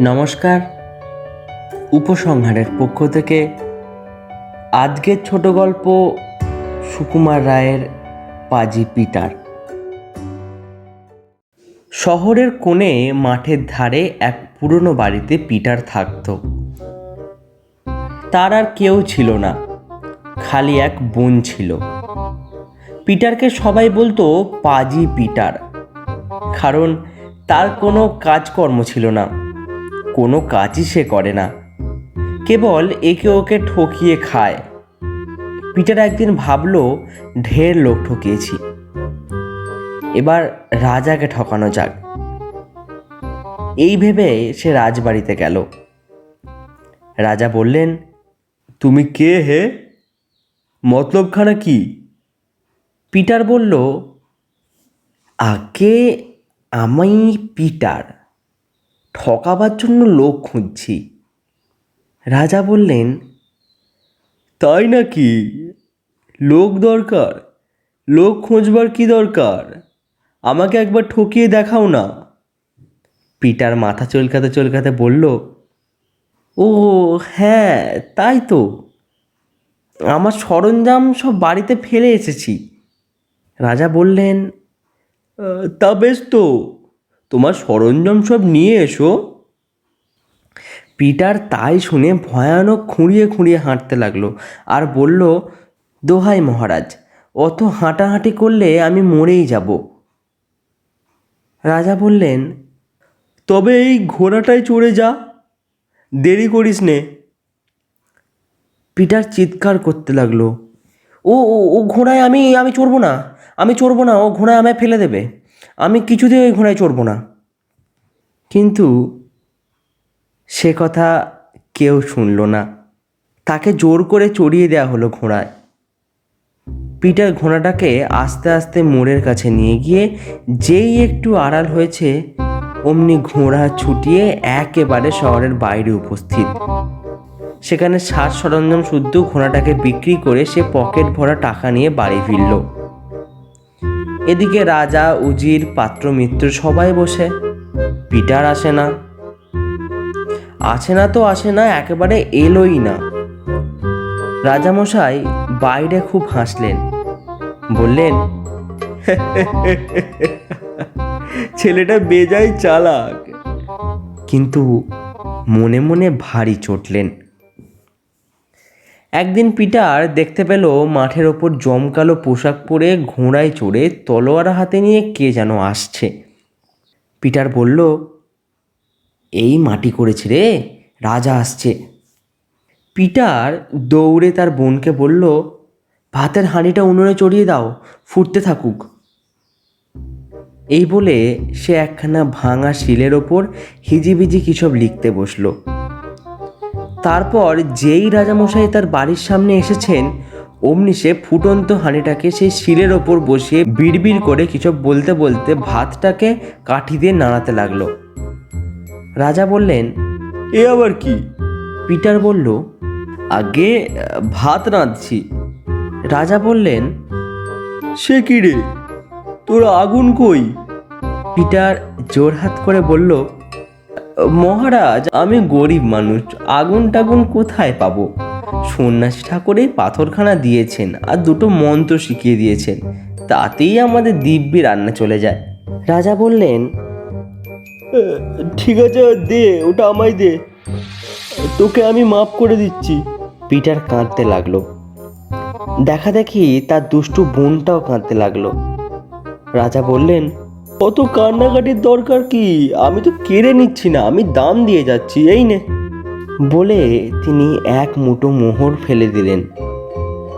নমস্কার। উপসংহারের পক্ষ থেকে আজকের ছোট গল্প সুকুমার রায়ের পাজি পিটার। শহরের কোণে মাঠের ধারে এক পুরনো বাড়িতে পিটার থাকত। তার আর কেউ ছিল না, খালি এক বোন ছিল। পিটারকে সবাই বলতো পাজি পিটার, কারণ তার কোনো কাজকর্ম ছিল না। কোনো কাজই সে করে না। কেবল একে ওকে ঠকিয়ে খায়। পিটার একদিন ভাবলো ঢের লোক ঠকিয়েছি। এবার রাজাকে ঠকানো যাক। এই ভেবে সে রাজবাড়িতে গেল। রাজা বললেন তুমি কে হে? মতলবখানা কি? পিটার বলল আগে আমি পিটার। ঠকাবার জন্য লোক খুঁজছি। রাজা বললেন, তাই নাকি? লোক দরকার। লোক খোঁজবার কি দরকার? আমাকে একবার ঠকিয়ে দেখাও না। পিটার মাথা চলকাতে চলকাতে বলল, ও হ্যাঁ তাই তো। আমার সরঞ্জাম সব বাড়িতে ফেলে এসেছি। রাজা বললেন তা বেশ তো। তোমার সরঞ্জাম সব নিয়ে এসো। পিটার তাই শুনে ভয়ানক খুঁড়িয়ে খুঁড়িয়ে হাঁটতে লাগল আর বলল, দোহাই মহারাজ, অত হাঁটাহাঁটি করলে আমি মরেই যাব। রাজা বললেন, তবে এই ঘোড়াটায় চড়ে যা, দেরি করিস নে। পিটার চিৎকার করতে লাগল ও ও ঘোড়ায় আমি আমি চড়বো না, আমি চড়বো না, ও ঘোড়ায় আমায় ফেলে দেবে। আমি কিছুতেই ওই ঘোড়ায় চড়বো না। কিন্তু সে কথা কেউ শুনল না। তাকে জোর করে চড়িয়ে দেওয়া হলো ঘোড়ায়। পিটার ঘোড়াটাকে আস্তে আস্তে মোড়ের কাছে নিয়ে গিয়ে যেই একটু আড়াল হয়েছে, অমনি ঘোড়া ছুটিয়ে একেবারে শহরের বাইরে উপস্থিত। সেখানে সাজ সরঞ্জাম শুদ্ধ ঘোড়াটাকে বিক্রি করে সে পকেট ভরা টাকা নিয়ে বাড়ি ফিরল। এদিকে রাজা উজির পাত্র মিত্র সবাই বসে। পিটার আসে না। আসে না তো আসে না একেবারে এলোই না। রাজামশাই বাইরে খুব হাসলেন। বললেন ছেলেটা বেজায় চালাক। কিন্তু মনে মনে ভারী চটলেন। একদিন পিটার দেখতে পেল মাঠের ওপর জমকালো পোশাক পরে ঘোড়ায় চড়ে তলোয়ার হাতে নিয়ে কে যেন আসছে। পিটার বলল, এই মাটি করেছে রে, রাজা আসছে। পিটার দৌড়ে তার বোনকে বলল, ভাতের হাঁড়িটা উনুনে চড়িয়ে দাও, ফুটতে থাকুক। এই বলে সে একখানা ভাঙা শিলের ওপর হিজিবিজি কিসব লিখতে বসল। তারপর যেই রাজামশাই তার বাড়ির সামনে এসেছেন অমনি সে ফুটন্ত হাঁড়িটাকে সেই শিলের ওপর বসিয়ে বিড়বিড় করে কিছু বলতে বলতে ভাতটাকে কাঠি দিয়ে নাড়াতে লাগল। রাজা বললেন এ আবার কি? পিটার বলল আগে ভাত রাঁধছি। রাজা বললেন সে কি রে? তোর আগুন কই? পিটার জোর হাত করে বলল মহারাজ আমি গরিব মানুষ আগুন টাগুন কোথায় পাবো? সন্ন্যাসী ঠাকুরে পাথরখানা দিয়েছেন আর দুটো মন্ত্র শিখিয়ে দিয়েছেন। তাতেই আমাদের দিব্যি রান্না চলে যায়। রাজা বললেন ঠিক আছে দে ওটা আমায় দে। তোকে আমি মাফ করে দিচ্ছি। পিটার কাঁদতে লাগল। দেখা দেখি তার দুষ্টু বোনটাও কাঁদতে লাগল। রাজা বললেন অত কান্নাকাটির দরকার কি? আমি তো কেড়ে নিচ্ছি না, আমি দাম দিয়ে যাচ্ছি, এই নে। বলে তিনি এক মুঠো মোহর ফেলে দিলেন।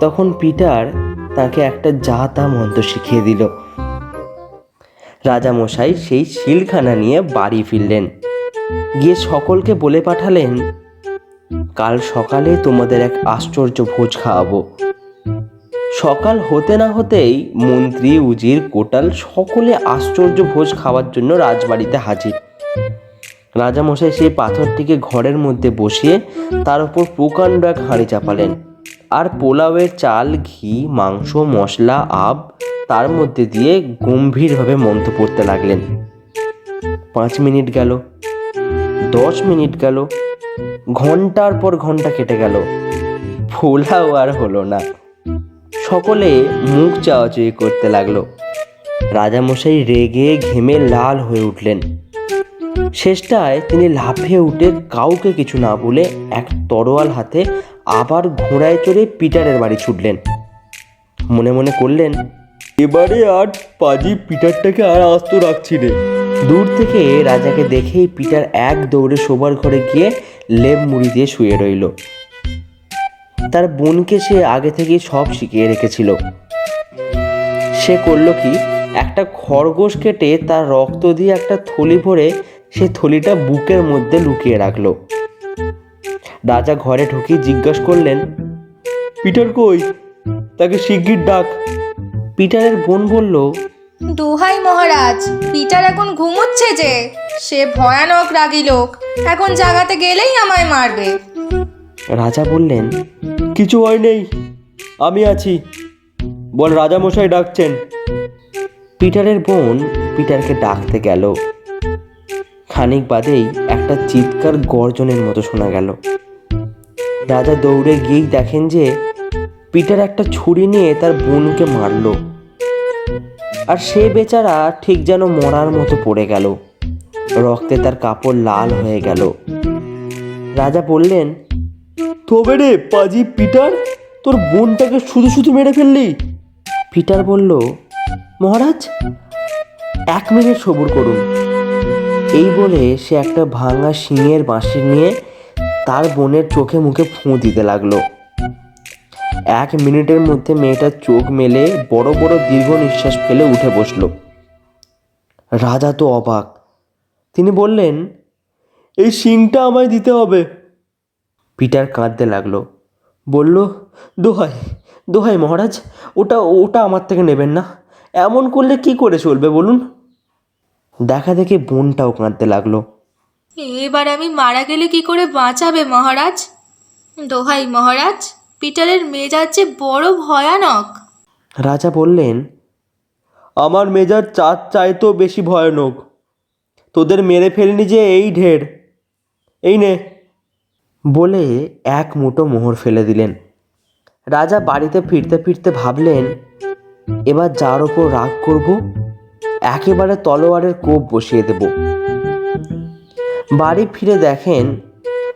তখন পিটার তাকে একটা যা তা মন্ত্র শিখিয়ে দিল। রাজামশাই সেই শিলখানা নিয়ে বাড়ি ফিরলেন। গিয়ে সকলকে বলে পাঠালেন, কাল সকালে তোমাদের এক আশ্চর্য ভোজ খাওয়াবো। সকাল হতে না হতেই মন্ত্রী উজির কোটাল সকলে আশ্চর্য ভোজ খাওয়ার জন্য রাজবাড়িতে হাজির। রাজামশাই সেই পাথরটিকে ঘরের মধ্যে বসিয়ে তার উপর প্রকাণ্ড এক হাঁড়ি চাপালেন। আর পোলাওয়ের চাল, ঘি, মাংস, মশলা, আব তার মধ্যে দিয়ে গম্ভীরভাবে মন্ত্র পড়তে লাগলেন। পাঁচ মিনিট গেল, দশ মিনিট গেল ঘণ্টার পর ঘণ্টা কেটে গেল। ফোলাও আর হলো না। সকলে মুখ চাওয়াচুই করতে লাগল। রাজামশাই রেগে ঘেমে লাল হয়ে উঠলেন। শেষটায় তিনি লাফিয়ে উঠে কাউকে কিছু না বলে এক তরোয়াল হাতে আবার ঘোড়ায় চড়ে পিটারের বাড়ি ছুটলেন। মনে মনে করলেন এবারে আর পাজি পিটারটাকে আর আস্ত রাখছি রে দূর থেকে রাজাকে দেখেই পিটার এক দৌড়ে শোবার ঘরে গিয়ে লেপ মুড়ি দিয়ে শুয়ে রইল। তার বোনকে সে আগে থেকেই সব শিখিয়ে রেখেছিল। সে করল কি? একটা খরগোশ কেটে তার রক্ত দিয়ে একটা থলি ভরে সে থলিটা বুকের মধ্যে লুকিয়ে রাখল। রাজা ঘরে ঢুকে জিজ্ঞাসা করলেন পিটার কই? তাকে শিগগির ডাক। পিটারের বোন বলল দোহাই মহারাজ পিটার এখন ঘুমোচ্ছে যে সে ভয়ানক রাগী লোক এখন জাগাতে গেলেই আমায় মারবে। রাজা বললেন কিছু হয় নেই। আমি আছি। বল রাজামশাই ডাকছেন। পিটারের বোন পিটারকে ডাকতে গেল। খানিক বাদেই একটা চিৎকার গর্জনের মতো শোনা গেল। রাজা দৌড়ে গিয়েই দেখেন যে পিটার একটা ছুরি নিয়ে তার বোনকে মারলো। আর সে বেচারা ঠিক যেন মরার মতো পড়ে গেল। রক্তে তার কাপড় লাল হয়ে গেল। রাজা বললেন তবে রে পাজি পিটার, তোর বোনটাকে শুধু শুধু মেরে ফেললি। পিটার বলল, মহারাজ, এক মিনিট সবুর করুন। এই বলে সে একটা ভাঙা শিঙের বাঁশি নিয়ে তার বোনের চোখে মুখে ফুঁ দিতে লাগল। এক মিনিটের মধ্যে মেয়েটার চোখ মেলে বড় বড় দীর্ঘ নিঃশ্বাস ফেলে উঠে বসল। রাজা তো অবাক। তিনি বললেন, এই শিংটা আমায় দিতে হবে। পিটার কাঁদতে লাগল। বলল দোহাই দোহাই মহারাজ ওটা ওটা আমার থেকে নেবেন না। এমন করলে কি করে চলবে বলুন? দেখা দেখে বোনটাও কাঁদতে লাগল। এবার আমি মারা গেলে কি করে বাঁচাবে মহারাজ? দোহাই মহারাজ পিটারের মেজাজ যে বড় ভয়ানক। রাজা বললেন আমার মেজার চার চাইতেও বেশি ভয়ানক। তোদের মেরে ফেলেনি যে এই ঢের। এই নে। বলে এক মুঠো মোহর ফেলে দিলেন। রাজা বাড়িতে ফিরতে ফিরতে ভাবলেন, এবার যার ওপর রাগ করব, একেবারে তলোয়ারের কোপ বসিয়ে দেব। বাড়ি ফিরে দেখেন,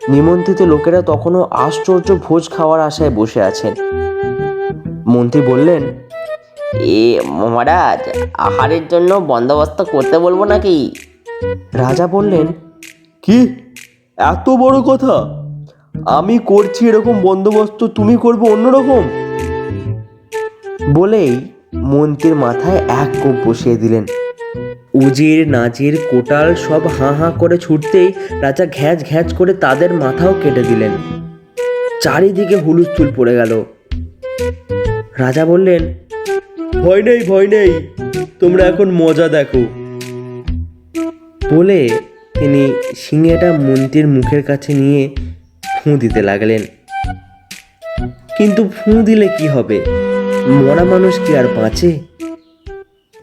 নিমন্ত্রিত লোকেরা তখনও আশ্চর্য ভোজ খাওয়ার আশায় বসে আছেন। মন্ত্রী বললেন, এ মহারাজ, আহারের জন্য বন্দোবস্ত করতে বলব নাকি? রাজা বললেন, কি? এত বড় কথা? আমি করছি এরকম বন্দোবস্ত, তুমি করবে অন্যরকম? বলেই মন্ত্রীর মাথায় এক কোপ বসিয়ে দিলেন। উজির, নাজির, কোটাল সব হাঁ হাঁ করে ছুটতেই রাজা ঘ্যাঁচ ঘ্যাঁচ করে তাদের মাথাও কেটে দিলেন। চারিদিকে হুলুস্থুল পড়ে গেল। রাজা বললেন, ভয় নেই ভয় নেই, তোমরা এখন মজা দেখো। বলে তিনি শিঙেটা মন্ত্রীর মুখের কাছে নিয়ে ফুঁ দিতে লাগলেন। কিন্তু ফুঁ দিলে কি হবে? মরা মানুষ কি আর বাঁচে?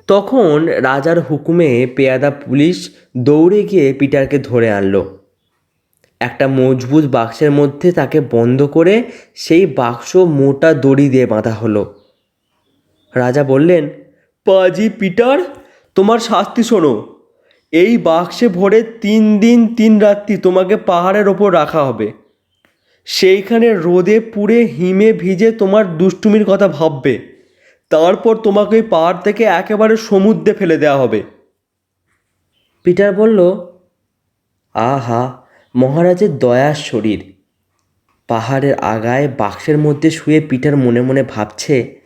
তখন রাজার হুকুমে পেয়াদা পুলিশ দৌড়ে গিয়ে পিটারকে ধরে আনলো। একটা মজবুত বাক্সের মধ্যে তাকে বন্ধ করে সেই বাক্স মোটা দড়ি দিয়ে বাঁধা হলো। রাজা বললেন, পাজি পিটার, তোমার শাস্তি শোনো। এই বাক্সে ভরে তিন দিন তিন রাত্রি তোমাকে পাহাড়ের ওপর রাখা হবে। সেইখানে রোদে পুড়ে হিমে ভিজে তোমার দুষ্টুমির কথা ভাববে। তারপর তোমাকে ওই পাহাড় থেকে একেবারে সমুদ্রে ফেলে দেওয়া হবে। পিটার বলল আহা মহারাজের দয়ার শরীর। পাহাড়ের আগায় বাক্সের মধ্যে শুয়ে পিটার মনে মনে ভাবছে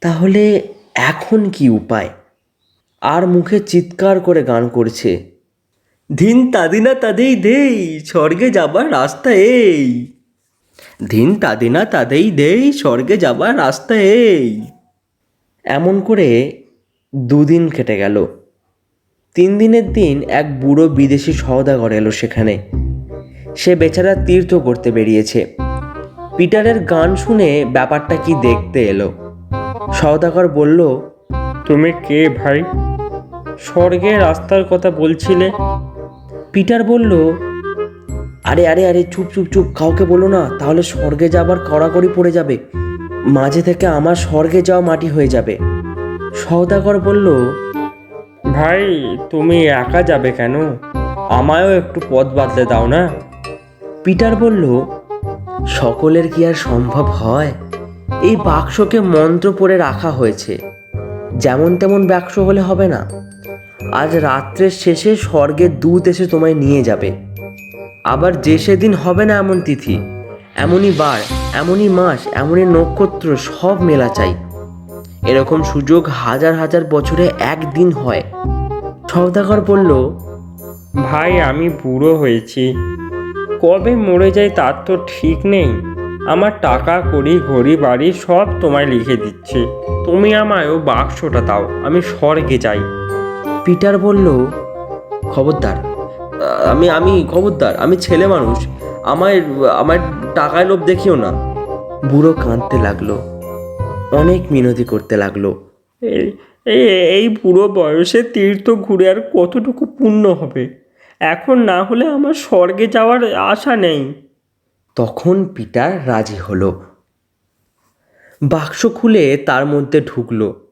তাহলে এখন কি উপায়? আর মুখে চিৎকার করে গান করছে। দিন তাদিনা তাদেই দেই, স্বর্গে যাবার রাস্তা এই। দিন তাদিনা তাদেই দেই, স্বর্গে যাবার রাস্তা এই। এমন করে দুদিন কেটে গেল। তিন দিনের দিন এক বুড়ো বিদেশি সওদাগর এলো সেখানে। সে বেচারা তীর্থ করতে বেরিয়েছে। পিটারের গান শুনে ব্যাপারটা কি দেখতে এলো। সওদাগর বলল, তুমি কে ভাই? স্বর্গের রাস্তার কথা বলছিলে? পিটার বলল আরে আরে আরে চুপ চুপ চুপ কাউকে বলো না তাহলে স্বর্গে যাবার কড়াকড়ি পড়ে যাবে। মাঝে থেকে আমার স্বর্গে যাওয়া মাটি হয়ে যাবে। সওদাগর বলল ভাই তুমি একা যাবে কেন? আমায়ও একটু পথ বাদলে দাও না? পিটার বলল সকলের কি আর সম্ভব হয়? এই বাক্সকে মন্ত্র পড়ে রাখা হয়েছে। যেমন তেমন বাক্স হলে হবে না। আজ রাত্রের শেষে স্বর্গের দূত এসে তোমায় নিয়ে যাবে। আবার যে সেদিন হবে না এমন তিথি, এমনই বার, এমনই মাস, এমনই নক্ষত্র, সব মেলা চাই। এরকম সুযোগ হাজার হাজার বছরে একদিন হয়। সওদাগর বলল, ভাই, আমি বুড়ো হয়েছি। কবে মরে যাই তার তো ঠিক নেই। আমার টাকা করি ঘড়ি, বাড়ি সব তোমায় লিখে দিচ্ছি। তুমি আমায় ও বাক্সটা দাও, আমি স্বর্গে যাই। পিটার বলল খবরদার আমি আমি খবরদার আমি ছেলে মানুষ আমায় আমার টাকায় লোভ দেখিও না। বুড়ো কাঁদতে লাগল অনেক মিনতি করতে লাগল। এই বুড়ো বয়সে তীর্থ ঘুরে আর কতটুকু পুণ্য হবে? এখন না হলে আমার স্বর্গে যাওয়ার আশা নেই। তখন পিটার রাজি হলো। বাক্স খুলে তার মধ্যে ঢুকলো।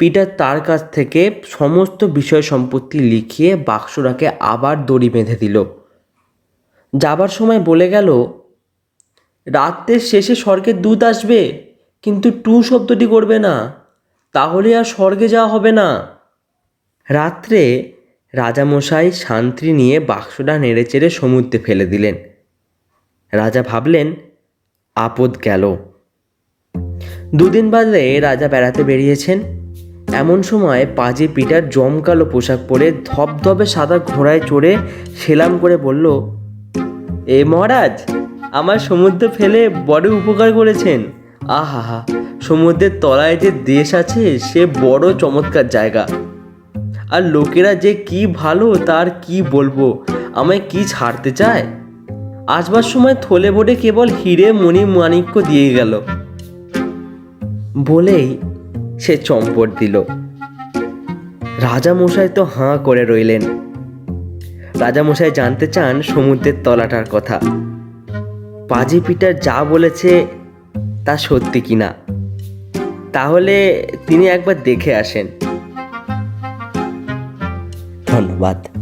পিটার তার কাছ থেকে সমস্ত বিষয় সম্পত্তি লিখিয়ে বাক্সটাকে আবার দড়ি বেঁধে দিল। যাবার সময় বলে গেল, রাত্রের শেষে স্বর্গের দূত আসবে, কিন্তু টু শব্দটি করবে না, তাহলে আর স্বর্গে যাওয়া হবে না। রাত্রে রাজামশাই শান্তি নিয়ে বাক্সটা নেড়েচেড়ে সমুদ্রে ফেলে দিলেন। রাজা ভাবলেন, আপদ গেল। দুদিন বাদে রাজা বেড়াতে বেরিয়েছেন। এমন সময় পাজে পিটার জমকালো পোশাক পরে ধবধবে সাদা ঘোড়ায় চড়ে সেলাম করে বলল, এ মহারাজ, আমার সমুদ্রে ফেলে বড় উপকার করেছেন। আহা সমুদ্রের তলায় যে দেশ আছে, সে বড় চমৎকার জায়গা। আর লোকেরা যে কি ভালো, তার কি বলব? আমায় কি ছাড়তে চায়? আসবার সময় থলে বোটে কেবল হিরে মণি মাণিক্য দিয়ে গেল। বলেই সে চম্পট দিল। রাজামশাই তো হাঁ করে রইলেন। রাজামশাই জানতে চান সমুদ্রের তলাটার কথা। পাজি পিটার যা বলেছে তা সত্যি কিনা? তাহলে তিনি একবার দেখে আসেন। ধন্যবাদ।